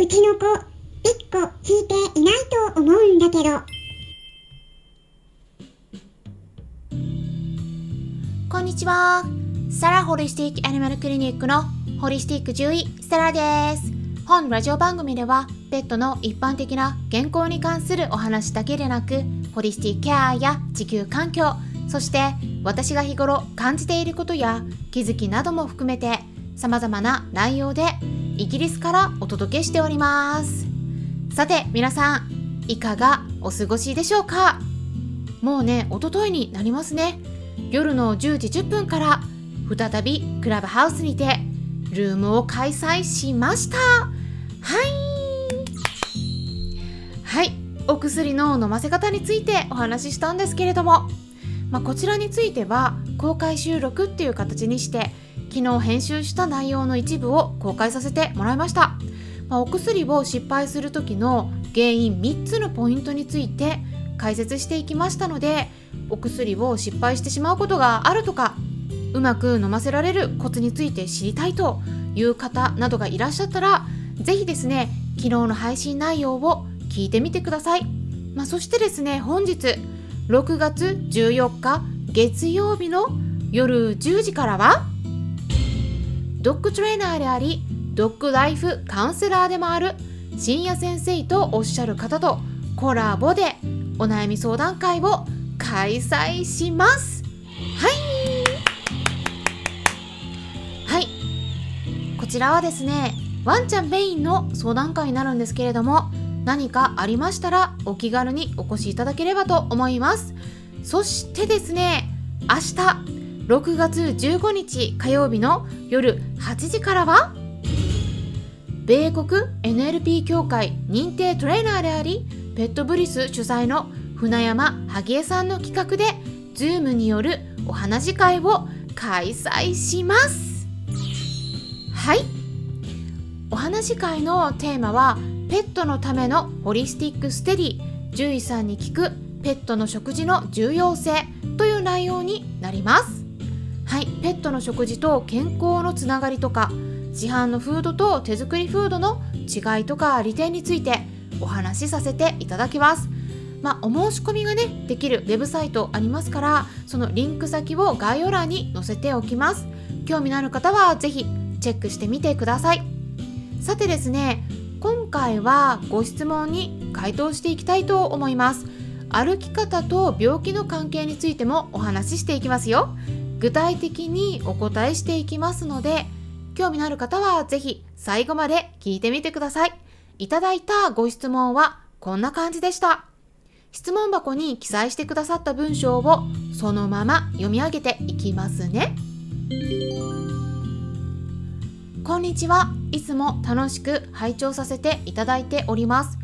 うちの子、一個聞いていないと思うんだけど。こんにちは。サラホリスティックアニマルクリニックのホリスティック獣医、サラです。本ラジオ番組では、ペットの一般的な健康に関するお話だけでなく、ホリスティックケアや地球環境、そして私が日頃感じていることや気づきなども含めて様々な内容でイギリスからお届けしております。さて皆さんいかがお過ごしでしょうか？もうねおとといになりますね。夜の10時10分から再びクラブハウスにてルームを開催しました。はい。はい。お薬の飲ませ方についてお話ししたんですけれども、まあ、こちらについては公開収録っていう形にして昨日編集した内容の一部を公開させてもらいました、まあ、お薬を失敗する時の原因3つのポイントについて解説していきましたのでお薬を失敗してしまうことがあるとかうまく飲ませられるコツについて知りたいという方などがいらっしゃったら是非ですね昨日の配信内容を聞いてみてください、まあ、そしてですね本日6月14日月曜日の夜10時からはドッグトレーナーでありドッグライフカウンセラーでもある深夜先生とおっしゃる方とコラボでお悩み相談会を開催します。はい。はい。こちらはですねワンちゃんメインの相談会になるんですけれども何かありましたらお気軽にお越しいただければと思います。そしてですね明日6月15日火曜日の夜8時からは米国 NLP 協会認定トレーナーでありペットブリス主催の船山萩江さんの企画で Zoom によるお話し会を開催します。はい。お話し会のテーマはペットのためのホリスティックスタディ。獣医さんに聞くペットの食事の重要性という内容になります。はいペットの食事と健康のつながりとか市販のフードと手作りフードの違いとか利点についてお話しさせていただきます。まあ、お申し込みがねできるウェブサイトありますからそのリンク先を概要欄に載せておきます。興味のある方は是非チェックしてみてください。さてですね今回はご質問に回答していきたいと思います。歩き方と病気の関係についてもお話ししていきますよ。具体的にお答えしていきますので興味のある方は是非最後まで聞いてみてください。いただいたご質問はこんな感じでした。質問箱に記載してくださった文章をそのまま読み上げていきますね。こんにちは。いつも楽しく拝聴させていただいております。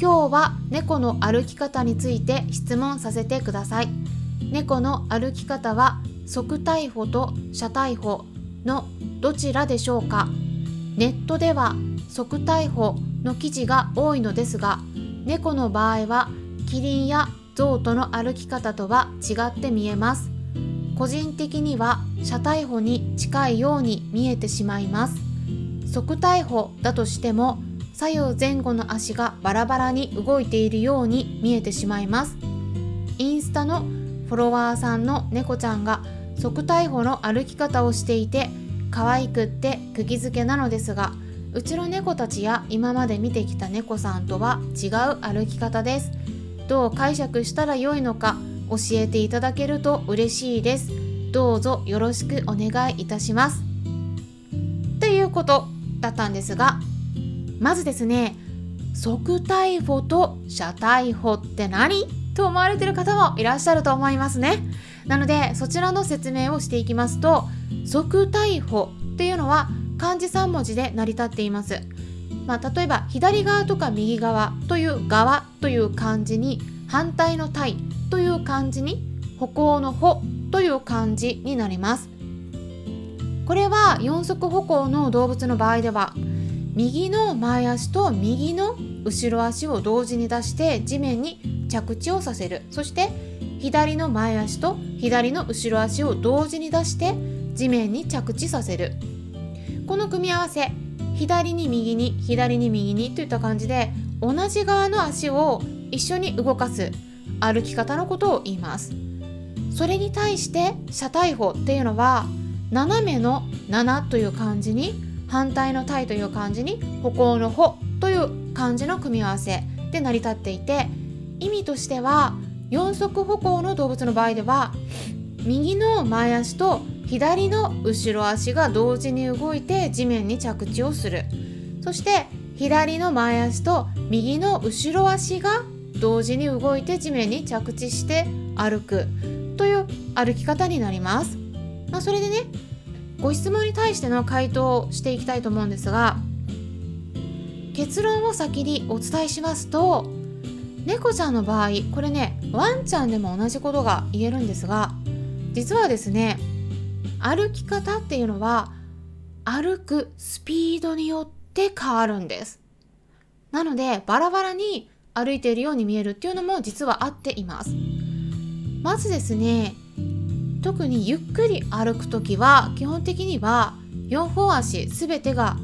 今日は猫の歩き方について質問させてください。猫の歩き方は側逮捕と車逮捕のどちらでしょうか？ネットでは側逮捕の記事が多いのですが猫の場合はキリンやゾウとの歩き方とは違って見えます。個人的には車逮捕に近いように見えてしまいます。側逮捕だとしても左右前後の足がバラバラに動いているように見えてしまいます。インスタのフォロワーさんの猫ちゃんが側逮捕の歩き方をしていて可愛くって釘付けなのですがうちの猫たちや今まで見てきた猫さんとは違う歩き方です。どう解釈したらよいのか教えていただけると嬉しいです。どうぞよろしくお願いいたします。ということだったんですがまずですね側逮捕と車逮捕って何？と思われてる方もいらっしゃると思いますね。なのでそちらの説明をしていきますと即逮捕っていうのは漢字3文字で成り立っていますまあ、例えば左側とか右側という側という漢字に反対の対という漢字に歩行の歩という漢字になりますこれは四足歩行の動物の場合では右の前足と右の後ろ足を同時に出して地面に着地をさせる。そして左の前足と左の後ろ足を同時に出して地面に着地させる。この組み合わせ左に右に左に右にといった感じで同じ側の足を一緒に動かす歩き方のことを言います。それに対して車体歩っていうのは斜めの7という漢字に反対の体という漢字に歩行の歩という漢字の組み合わせで成り立っていて意味としては四足歩行の動物の場合では右の前足と左の後ろ足が同時に動いて地面に着地をするそして左の前足と右の後ろ足が同時に動いて地面に着地して歩くという歩き方になります。まあ、それでねご質問に対しての回答をしていきたいと思うんですが結論を先にお伝えしますと猫ちゃんの場合これねワンちゃんでも同じことが言えるんですが実はですね歩き方っていうのは歩くスピードによって変わるんです。なのでバラバラに歩いているように見えるっていうのも実はあっています。まずですね特にゆっくり歩く時は基本的には4本足全てが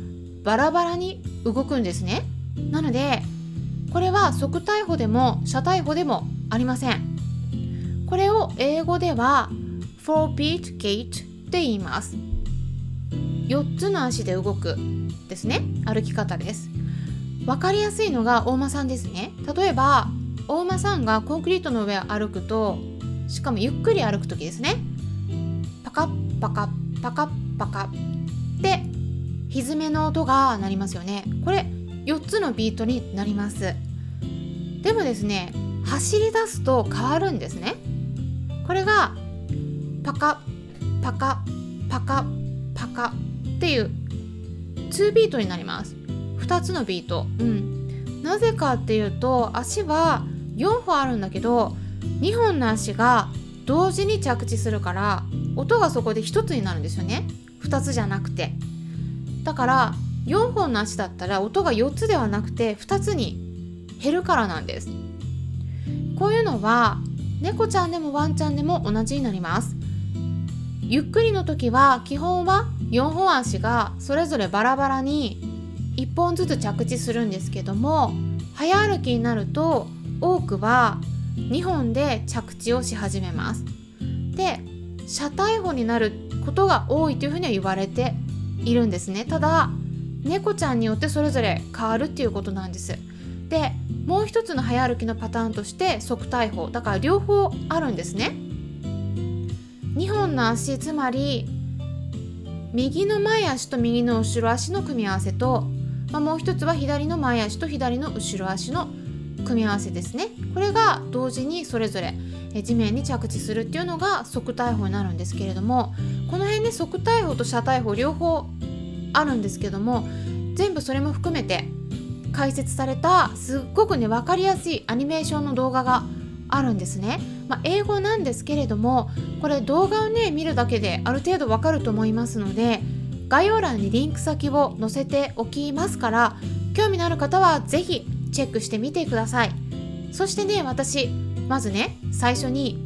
バラバラに動くんですね。なのでこれは側体歩でも車体歩でもありません。これを英語では4 beat gait って言います。4つの足で動くですね。歩き方です。分かりやすいのが大間さんですね。例えば大間さんがコンクリートの上を歩くとしかもゆっくり歩く時ですね。パカッパカッパカッパカッでめの音が鳴りますよね。これ4つのビートになります。でもですね走り出すと変わるんですね。これがパカパカパカパカっていう2ビートになります。2つのビート。うん。なぜかっていうと足は4本あるんだけど2本の足が同時に着地するから音がそこで1つになるんですよね。2つじゃなくて。だから4本の足だったら音が4つではなくて2つに減るからなんです。こういうのは猫ちゃんでもワンちゃんでも同じになります。ゆっくりの時は基本は4本足がそれぞれバラバラに1本ずつ着地するんですけども早歩きになると多くは2本で着地をし始めます。で車体歩になることが多いというふうには言われているんですね。ただ猫ちゃんによってそれぞれ変わるっていうことなんです。でもう一つの早歩きのパターンとして側体歩だから両方あるんですね。2本の足つまり右の前足と右の後ろ足の組み合わせと、まあ、もう一つは左の前足と左の後ろ足の組み合わせですね。これが同時にそれぞれ地面に着地するっていうのが側体歩になるんですけれどもこの辺で側体歩と車体歩両方あるんですけども全部それも含めて解説されたすっごくね分かりやすいアニメーションの動画があるんですね、まあ、英語なんですけれどもこれ動画をね見るだけである程度わかると思いますので概要欄にリンク先を載せておきますから興味のある方は是非チェックしてみてください。そしてね私まずね最初に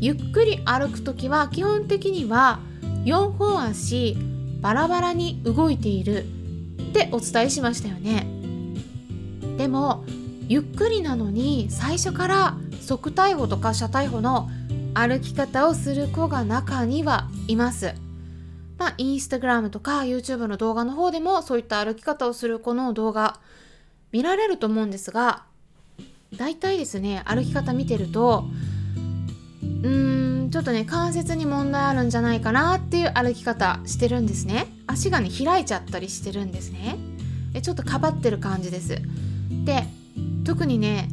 ゆっくり歩く時は基本的には4本足バラバラに動いているってお伝えしましたよね。でもゆっくりなのに最初から側体歩とか車体歩の歩き方をする子が中にはいます。まあインスタグラムとか YouTube の動画の方でもそういった歩き方をする子の動画見られると思うんですが大体ですね歩き方見てるとうーんちょっとね関節に問題あるんじゃないかなっていう歩き方してるんですね。足がね開いちゃったりしてるんですね。でちょっとかばってる感じです。で特にね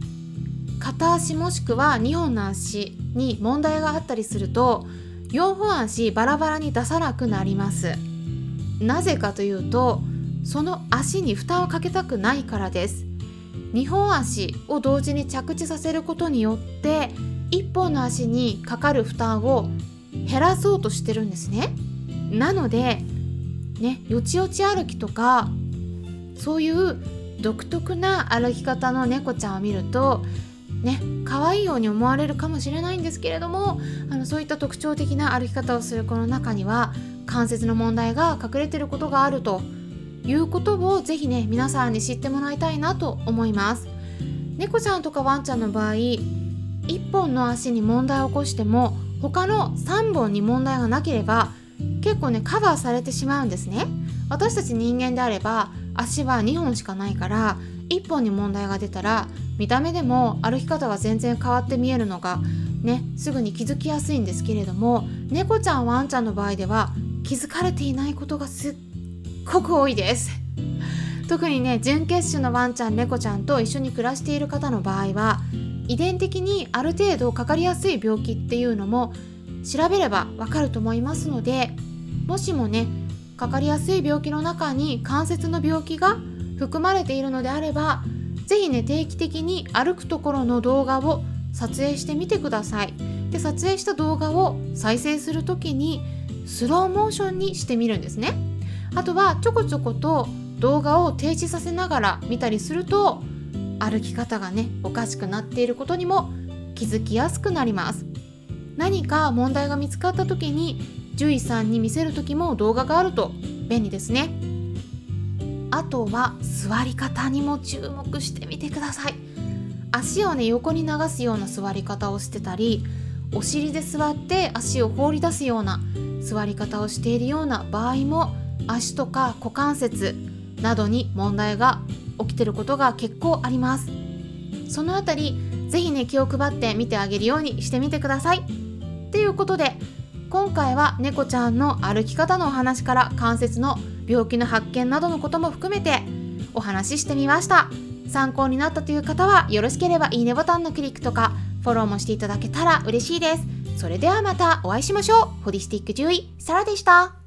片足もしくは2本の足に問題があったりすると4本足バラバラに出さなくなります。なぜかというとその足に負担をかけたくないからです。2本足を同時に着地させることによって1本の足にかかる負担を減らそうとしてるんですね。なのでねよちよち歩きとかそういう独特な歩き方の猫ちゃんを見るとね可愛いように思われるかもしれないんですけれどもあのそういった特徴的な歩き方をする子の中には関節の問題が隠れてることがあるということをぜひね皆さんに知ってもらいたいなと思います。猫ちゃんとかワンちゃんの場合1本の足に問題を起こしても他の3本に問題がなければ結構ねカバーされてしまうんですね。私たち人間であれば足は2本しかないから1本に問題が出たら見た目でも歩き方が全然変わって見えるのがねすぐに気づきやすいんですけれども猫ちゃんワンちゃんの場合では気づかれていないことがすっごく多いです。特にね準血種のワンちゃん猫ちゃんと一緒に暮らしている方の場合は遺伝的にある程度かかりやすい病気っていうのも調べればわかると思いますのでもしもねかかりやすい病気の中に関節の病気が含まれているのであれば是非ね定期的に歩くところの動画を撮影してみてください。で撮影した動画を再生する時にスローモーションにしてみるんですね。あとはちょこちょこと動画を停止させながら見たりすると歩き方がねおかしくなっていることにも気づきやすくなります。何か問題が見つかった時に獣医さんに見せる時も動画があると便利ですね。あとは座り方にも注目してみてください。足をね横に流すような座り方をしてたりお尻で座って足を放り出すような座り方をしているような場合も足とか股関節などに問題が起きてることが結構あります。そのあたり是非ね気を配って見てあげるようにしてみてください。ということで今回は猫ちゃんの歩き方のお話から関節の病気の発見などのことも含めてお話ししてみました。参考になったという方はよろしければいいねボタンのクリックとかフォローもしていただけたら嬉しいです。それではまたお会いしましょう。ホリスティック獣医サラでした。